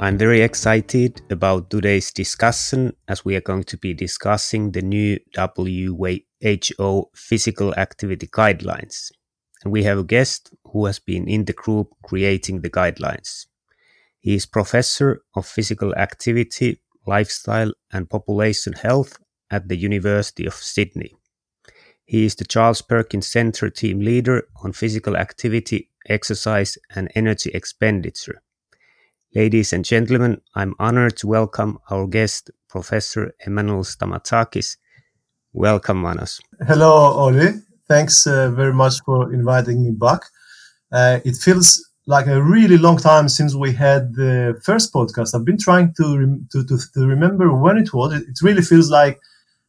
I'm very excited about today's discussion as we are going to be discussing the new WHO physical activity guidelines. And we have a guest who has been in the group creating the guidelines. He is professor of physical activity, lifestyle and population health at the University of Sydney. He is the Charles Perkins Center team leader on physical activity, exercise and energy expenditure Ladies and gentlemen, I'm honored to welcome our guest, Professor Emmanuel Stamatakis. Welcome, Manos. Hello, Olli. Thanks uh, very much for inviting me back. Uh, it feels like a really long time since we had the first podcast. I've been trying to, re- to, to, to, remember when it was. It, it really feels like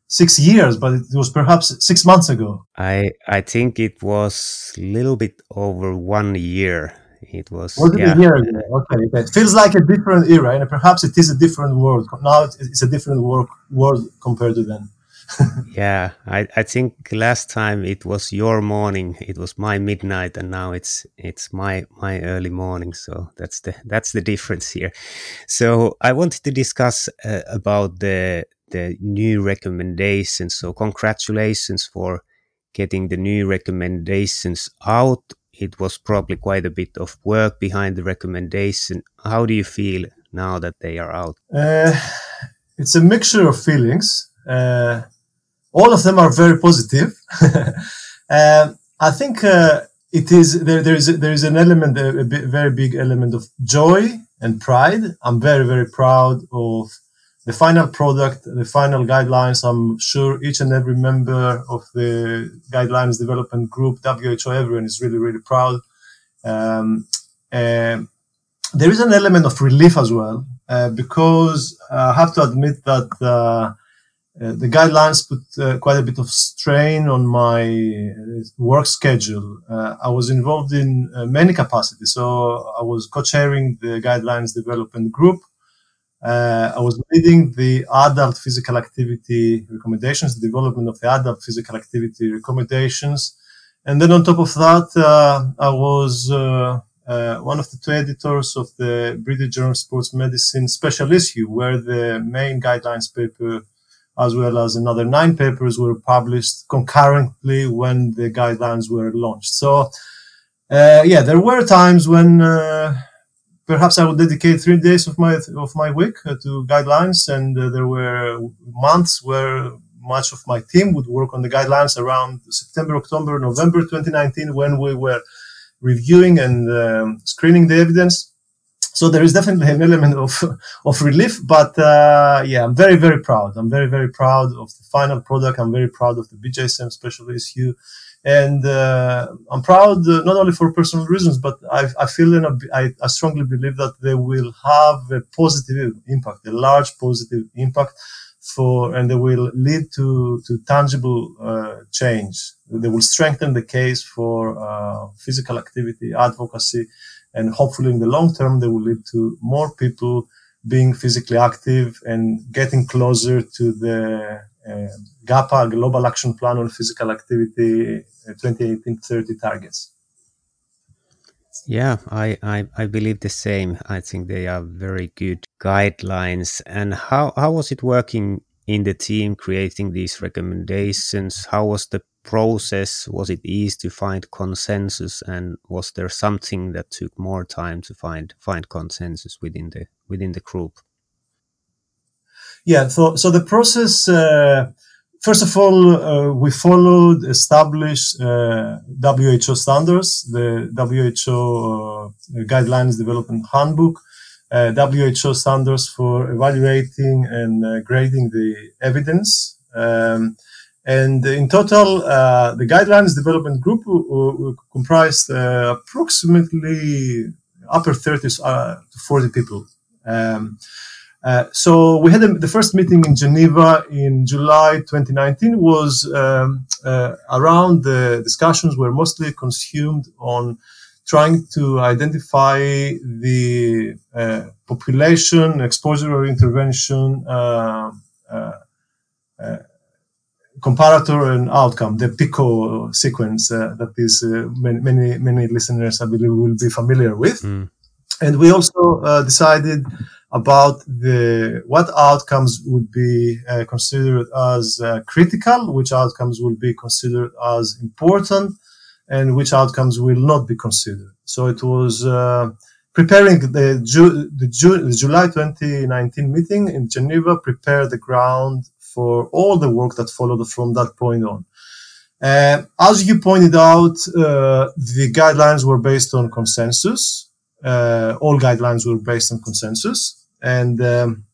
six years, but it was perhaps six months ago. I I think it was a little bit over one year. It was. Was it yeah. a year ago? Okay, okay. It feels like a different era, and perhaps it is a different world. Now it's a different world, world compared to then. yeah, I, I think last time it was your morning, it was my midnight, and now it's it's my my early morning. So that's the that's the difference here. So I wanted to discuss uh, about the the new recommendations. So congratulations for getting the new recommendations out it was probably quite a bit of work behind the recommendation. How do you feel now that they are out? Uh, it's a mixture of feelings. Uh, all of them are very positive. uh, I think uh, it is there. There is there is an element, a, a very big element of joy and pride. I'm very very proud of the final product, the final guidelines, I'm sure each and every member of the guidelines development group, WHO, everyone is really, really proud. Um, there is an element of relief as well, uh, because I have to admit that uh, the guidelines put quite a bit of strain on my work schedule. I was involved in many capacities, so I was co-chairing the guidelines development group. Uh, I was leading the adult physical activity recommendations, the development of the adult physical activity recommendations. And then on top of that, uh, I was uh, uh one of the two editors of the British Journal of Sports Medicine special issue, where the main guidelines paper, as well as another nine papers, were published concurrently when the guidelines were launched. So, uh, yeah, there were times when uh, perhaps I would dedicate three days of my of my week uh, to guidelines, and uh, there were months where much of my team would work on the guidelines around September, October, November 2019 when we were reviewing and um, screening the evidence. So there is definitely an element of of relief, but uh, yeah, I'm very very proud. I'm very very proud of the final product. I'm very proud of the BJSM special issue and uh, I'm proud uh, not only for personal reasons, but I, I feel and I, I strongly believe that they will have a positive impact, a large positive impact for, and they will lead to to tangible uh, change. They will strengthen the case for uh, physical activity, advocacy, and hopefully in the long term they will lead to more people being physically active and getting closer to the uh, GAPPA, Global Action Plan on Physical Activity 2018-30 uh, targets. Yeah, I, I, I believe the same. I think they are very good guidelines. And how, how was it working in the team creating these recommendations? How was the process? Was it easy to find consensus? And was there something that took more time to find find consensus within the within the group? Yeah, so so the process. Uh, first of all, uh, we followed established uh, WHO standards, the WHO uh, guidelines development handbook, uh, WHO standards for evaluating and uh, grading the evidence. Um, and in total, uh, the guidelines development group comprised approximately upper 30s to 40 people. Um, uh, so we had a, the first meeting in Geneva in July 2019 was um, uh, around the discussions were mostly consumed on trying to identify the uh, population exposure or intervention uh, uh, uh, comparator and outcome, the PICO sequence that is many, many, many listeners I believe will be familiar with. Mm. And we also decided about the what outcomes would be uh, considered as uh, critical, which outcomes will be considered as important, and which outcomes will not be considered. So it was uh, preparing the, Ju- the, Ju- the, July 2019 meeting in Geneva, prepare the ground for all the work that followed from that point on. Uh, as you pointed out, uh, the guidelines were based on consensus. Uh, all guidelines were based on consensus and um,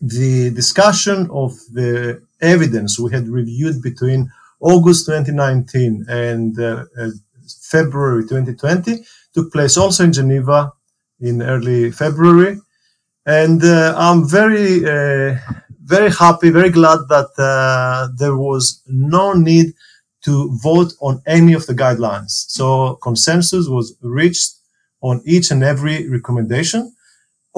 the discussion of the evidence we had reviewed between August 2019 and uh, uh, February 2020 took place also in Geneva in early February. And uh, I'm very, uh, very happy, very glad that uh, there was no need to vote on any of the guidelines. So consensus was reached on each and every recommendation.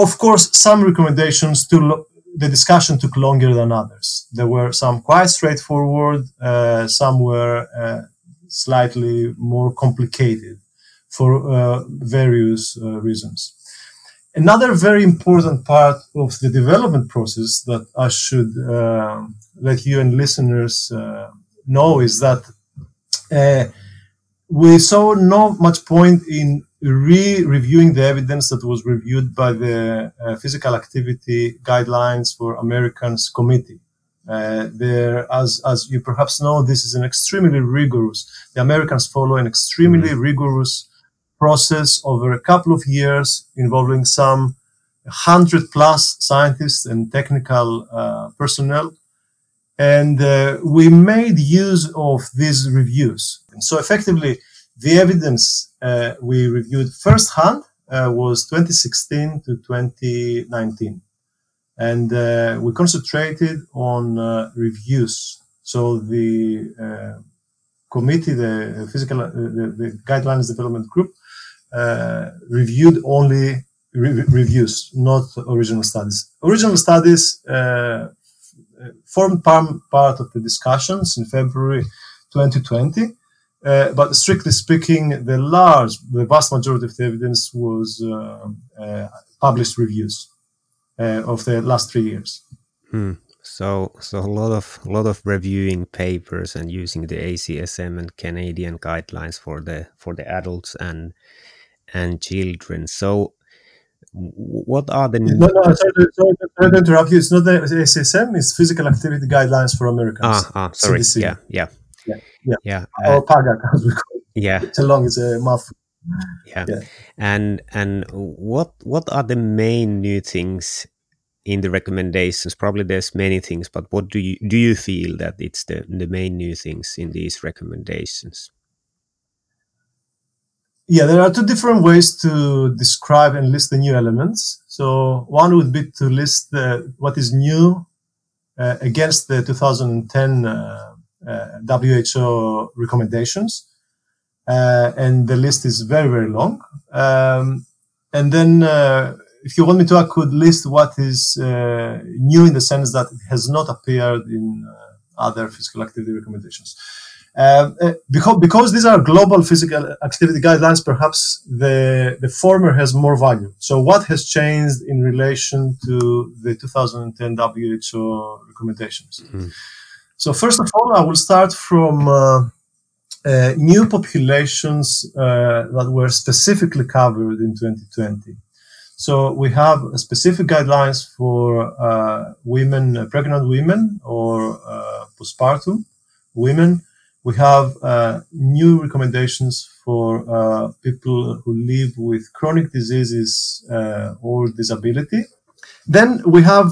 Of course, some recommendations to the discussion took longer than others. There were some quite straightforward, uh, some were uh, slightly more complicated for uh, various uh, reasons. Another very important part of the development process that I should uh, let you and listeners uh, know is that we saw no much point in re-reviewing the evidence that was reviewed by the uh, physical activity guidelines for Americans committee. Uh, there, as as you perhaps know, this is an extremely rigorous. The Americans follow an extremely mm-hmm. rigorous process over a couple of years involving some hundred plus scientists and technical uh, personnel, and uh, we made use of these reviews. And so effectively, the evidence uh, we reviewed firsthand uh, was 2016 to 2019. And uh, we concentrated on uh, reviews. So the uh, committee, the physical, uh, the, the, guidelines development group, reviewed only re- reviews, not original studies. Original studies formed part of the discussions in February 2020 uh, but strictly speaking, the large, the vast majority of the evidence was uh, uh, published reviews uh, of the last three years. Hmm. So, so a lot of a lot of reviewing papers and using the ACSM and Canadian guidelines for the for the adults and and children. So, what are the no no sorry, sorry, sorry to interrupt you. It's not the ACSM. It's physical activity guidelines for Americans. Ah, ah sorry. CDC. Yeah, yeah. Yeah, yeah, yeah. Uh, or PAGAC, as we call it. Yeah, it's a long, it's a mouthful. Yeah. yeah, and and what what are the main new things in the recommendations? Probably there's many things, but what do you do you feel that it's the the main new things in these recommendations? Yeah, there are two different ways to describe and list the new elements. So one would be to list the, what is new uh, against the 2010 uh, uh, WHO recommendations. Uh, and the list is very, very long. Um, and then, uh, if you want me to, I could list what is new in the sense that it has not appeared in other physical activity recommendations. Um, uh, because, because these are global physical activity guidelines, perhaps the, the former has more value. So what has changed in relation to the 2010 WHO recommendations? Mm-hmm. So first of all, I will start from uh, uh, new populations uh, that were specifically covered in 2020. So we have specific guidelines for uh, women, uh, pregnant women or uh, postpartum women. We have new recommendations for people who live with chronic diseases or disability. Then we have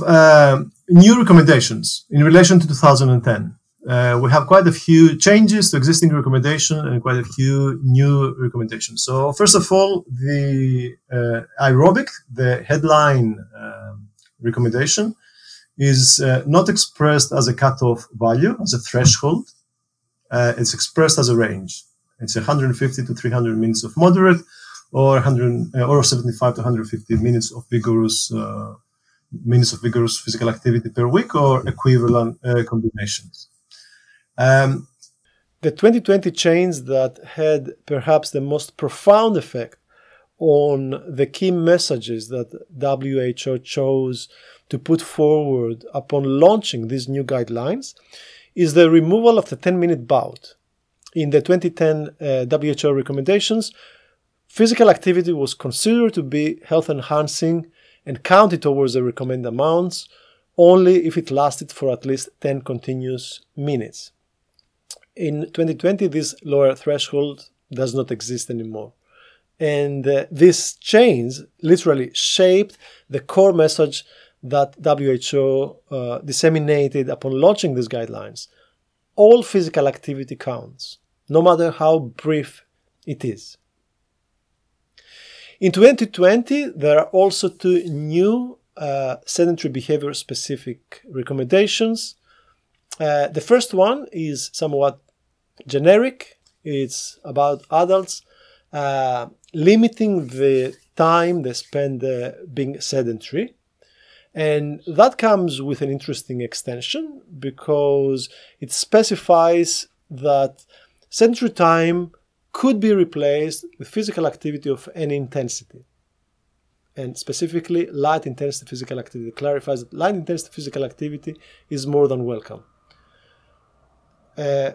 new recommendations in relation to 2010. uh, we have quite a few changes to existing recommendation and quite a few new recommendations. So first of all, the uh, aerobic, the headline um, recommendation, is uh, not expressed as a cutoff value, as a threshold. Uh, it's expressed as a range. It's 150 to 300 minutes of moderate, or 100 uh, or 75 to 150 minutes of vigorous uh, minutes of vigorous physical activity per week, or equivalent combinations. Um, the 2020 change that had perhaps the most profound effect on the key messages that WHO chose to put forward upon launching these new guidelines is the removal of the 10 minute bout. In the 2010 uh, WHO recommendations, physical activity was considered to be health enhancing and counted towards the recommended amounts only if it lasted for at least 10 continuous minutes in 2020, this lower threshold does not exist anymore. And uh, this change literally shaped the core message that WHO uh, disseminated upon launching these guidelines. All physical activity counts, no matter how brief it is. In 2020, there are also two new uh, sedentary behavior specific recommendations. Uh, the first one is somewhat generic. It's about adults uh, limiting the time they spend uh, being sedentary. And that comes with an interesting extension because it specifies that sedentary time could be replaced with physical activity of any intensity. And specifically, light intensity physical activity clarifies that light intensity physical activity is more than welcome. Uh,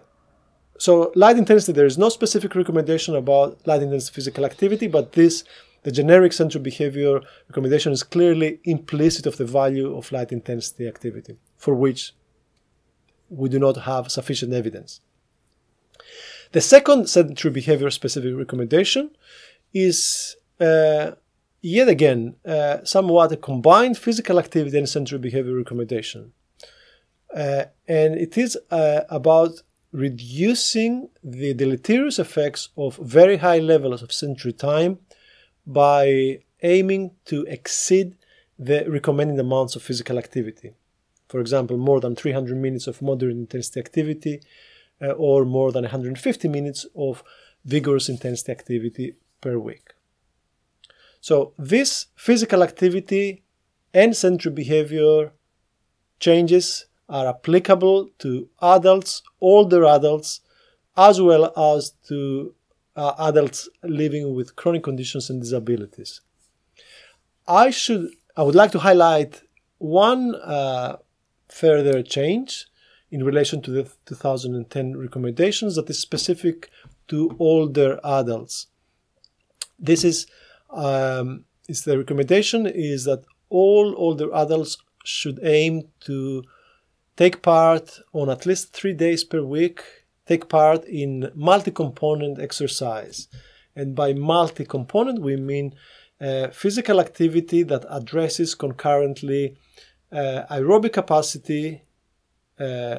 so light intensity, there is no specific recommendation about light intensity physical activity, but this, the generic sedentary behavior recommendation is clearly implicit of the value of light intensity activity, for which we do not have sufficient evidence. The second sedentary behavior specific recommendation is uh, yet again uh, somewhat a combined physical activity and sedentary behavior recommendation. Uh, and it is uh, about reducing the deleterious effects of very high levels of sedentary time by aiming to exceed the recommended amounts of physical activity. For example, more than 300 minutes of moderate intensity activity uh, or more than 150 minutes of vigorous intensity activity per week. So, this physical activity and sedentary behavior changes are applicable to adults, older adults, as well as to uh, adults living with chronic conditions and disabilities. I should I would like to highlight one uh, further change in relation to the 2010 recommendations that is specific to older adults. This is um, is the recommendation is that all older adults should aim to take part on at least three days per week, take part in multi component exercise. And by multi component, we mean uh, physical activity that addresses concurrently uh, aerobic capacity,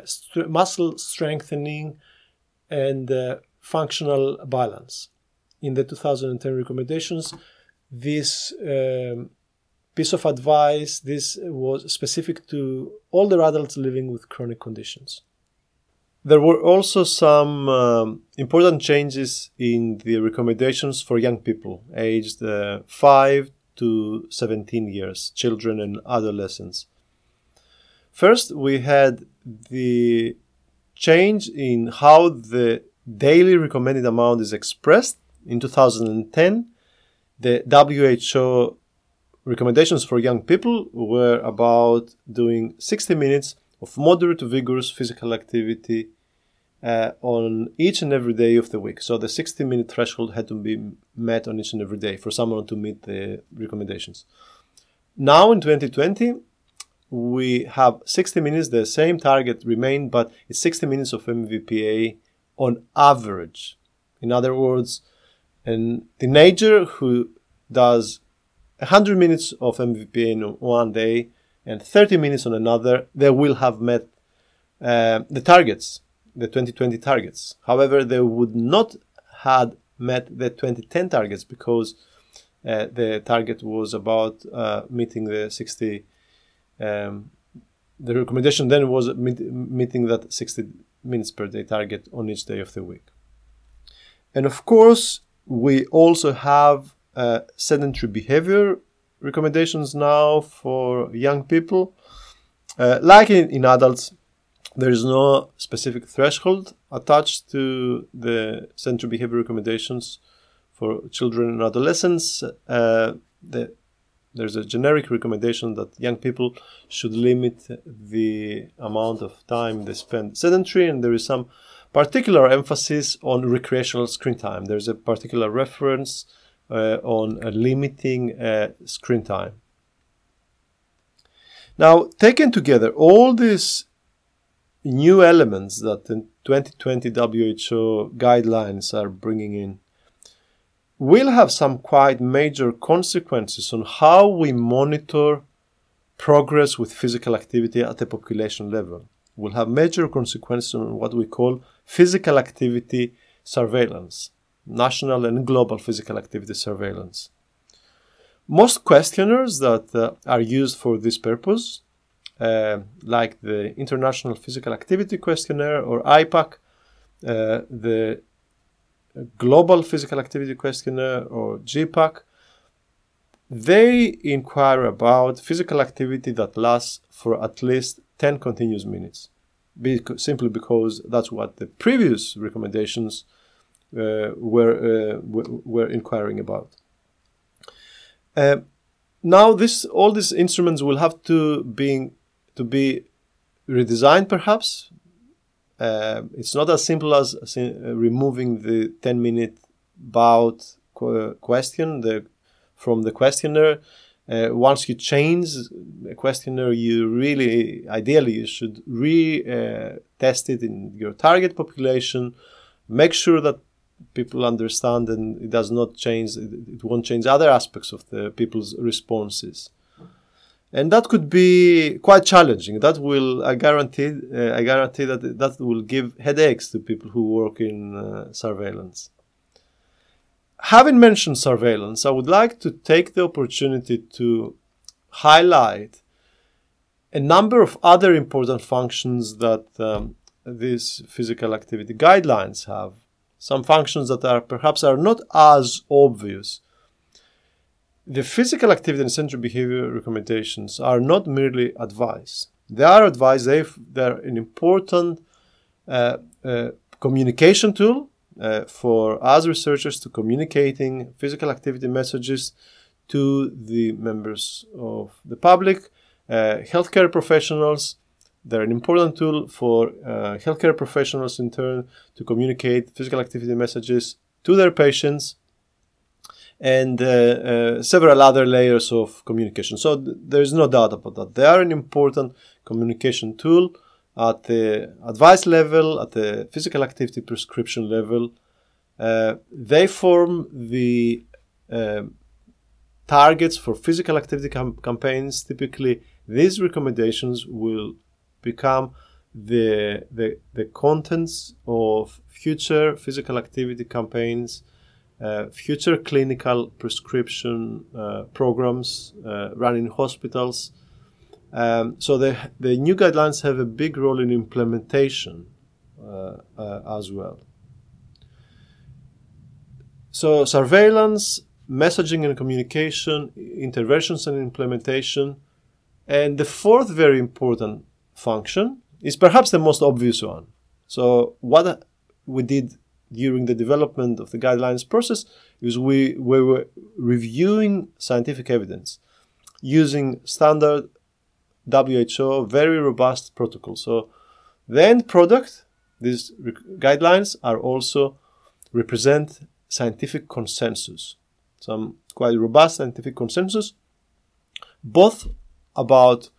st- muscle strengthening, and uh, functional balance. In the 2010 recommendations, this um, piece of advice. This was specific to older adults living with chronic conditions. There were also some um, important changes in the recommendations for young people aged uh, 5 to 17 years, children and adolescents. First, we had the change in how the daily recommended amount is expressed. In 2010, the WHO recommendations for young people were about doing 60 minutes of moderate to vigorous physical activity uh, on each and every day of the week. So the 60 minute threshold had to be met on each and every day for someone to meet the recommendations. Now in 2020, we have 60 minutes, the same target remained, but it's 60 minutes of MVPA on average. In other words, a teenager who does 100 minutes of MVP in one day and 30 minutes on another, they will have met uh, the targets, the 2020 targets. However, they would not had met the 2010 targets because uh, the target was about uh, meeting the 60. Um, the recommendation then was meet, meeting that 60 minutes per day target on each day of the week. And of course, we also have uh, sedentary behavior recommendations now for young people. Uh, like in, in adults, there is no specific threshold attached to the sedentary behavior recommendations for children and adolescents. Uh, the, there's a generic recommendation that young people should limit the amount of time they spend sedentary, and there is some particular emphasis on recreational screen time. There's a particular reference uh, on uh, limiting uh, screen time. Now, taken together, all these new elements that the 2020 WHO guidelines are bringing in will have some quite major consequences on how we monitor progress with physical activity at the population level. Will have major consequences on what we call physical activity surveillance, national and global physical activity surveillance. Most questionnaires that uh, are used for this purpose, uh, like the International Physical Activity Questionnaire or IPAQ, uh, the Global Physical Activity Questionnaire or GPAQ, they inquire about physical activity that lasts for at least 10 continuous minutes, because, simply because that's what the previous recommendations uh, were, uh, were inquiring about. Uh, now, this all these instruments will have to be to be redesigned, perhaps, uh, it's not as simple as, uh, removing the 10 minute bout question the, from the questionnaire. Uh, once you change the questionnaire, you really, ideally, you should re-test uh, it in your target population. Make sure that people understand and it does not change, it won't change other aspects of the people's responses and that could be quite challenging. That will, I guarantee, uh, I guarantee that that will give headaches to people who work in uh, surveillance. Having mentioned surveillance, I would like to take the opportunity to highlight a number of other important functions that um, these physical activity guidelines have. Some functions that are perhaps are not as obvious the physical activity and sedentary behavior recommendations are not merely advice. They are advice, they they're an important uh, uh, communication tool uh, for us researchers to communicating physical activity messages to the members of the public, uh, healthcare professionals. They're an important tool for uh, healthcare professionals in turn to communicate physical activity messages to their patients and uh, uh, several other layers of communication. So th- there is no doubt about that. They are an important communication tool at the advice level, at the physical activity prescription level. Uh, they form the targets for physical activity cam- campaigns. Typically, these recommendations will become the, the, the contents of future physical activity campaigns future clinical prescription uh, programs uh, run in hospitals. Um, so the, the new guidelines have a big role in implementation uh, uh, as well. So surveillance, messaging and communication, interventions and implementation, and the fourth very important function is perhaps the most obvious one. So what we did during the development of the guidelines process is we, we were reviewing scientific evidence using standard WHO very robust protocol. So the end product, these guidelines are also represent scientific consensus, some quite robust scientific consensus, both about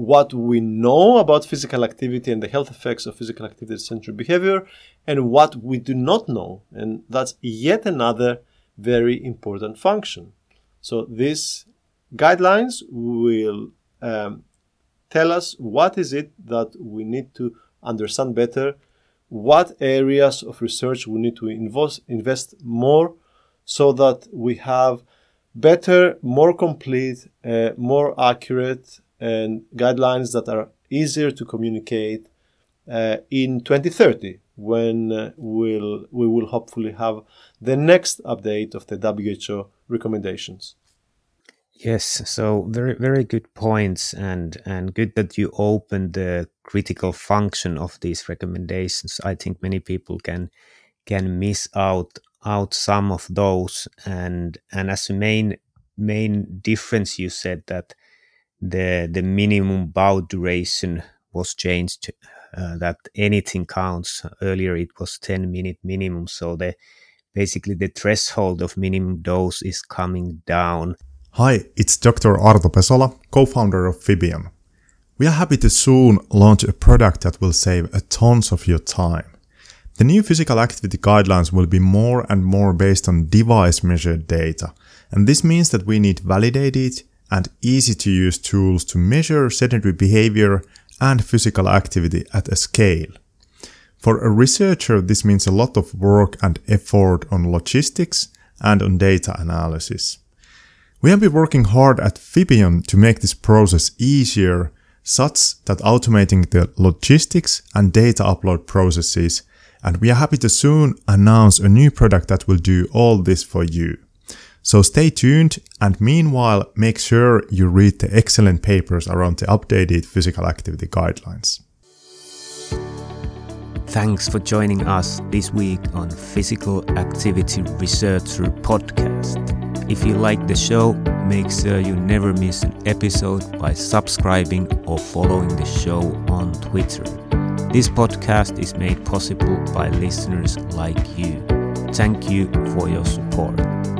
what we know about physical activity and the health effects of physical activity sedentary behavior and what we do not know. And that's yet another very important function. So these guidelines will um, tell us what is it that we need to understand better what areas of research we need to invest, invest more so that we have better, more complete, uh, more accurate, and guidelines that are easier to communicate uh, in 2030 when uh, we'll, we will hopefully have the next update of the WHO recommendations. Yes, so very very good points and and good that you opened the critical function of these recommendations. I think many people can can miss out out some of those and and as a main main difference you said that the the minimum bout duration was changed uh, that anything counts earlier it was 10 minute minimum so the basically the threshold of minimum dose is coming down Hi, it's Dr. Arto Pesola, co-founder of Fibion. We are happy to soon launch a product that will save a tons of your time. The new physical activity guidelines will be more and more based on device measured data, and this means that we need validated and easy to use tools to measure sedentary behavior and physical activity at a scale. For a researcher, this means a lot of work and effort on logistics and on data analysis. We have been working hard at Fibion to make this process easier, such that automating the logistics and data upload processes, and we are happy to soon announce a new product that will do all this for you. So stay tuned and meanwhile make sure you read the excellent papers around the updated physical activity guidelines. Thanks for joining us this week on Physical Activity Researcher Podcast. If you like the show, make sure you never miss an episode by subscribing or following the show on Twitter. This podcast is made possible by listeners like you. Thank you for your support.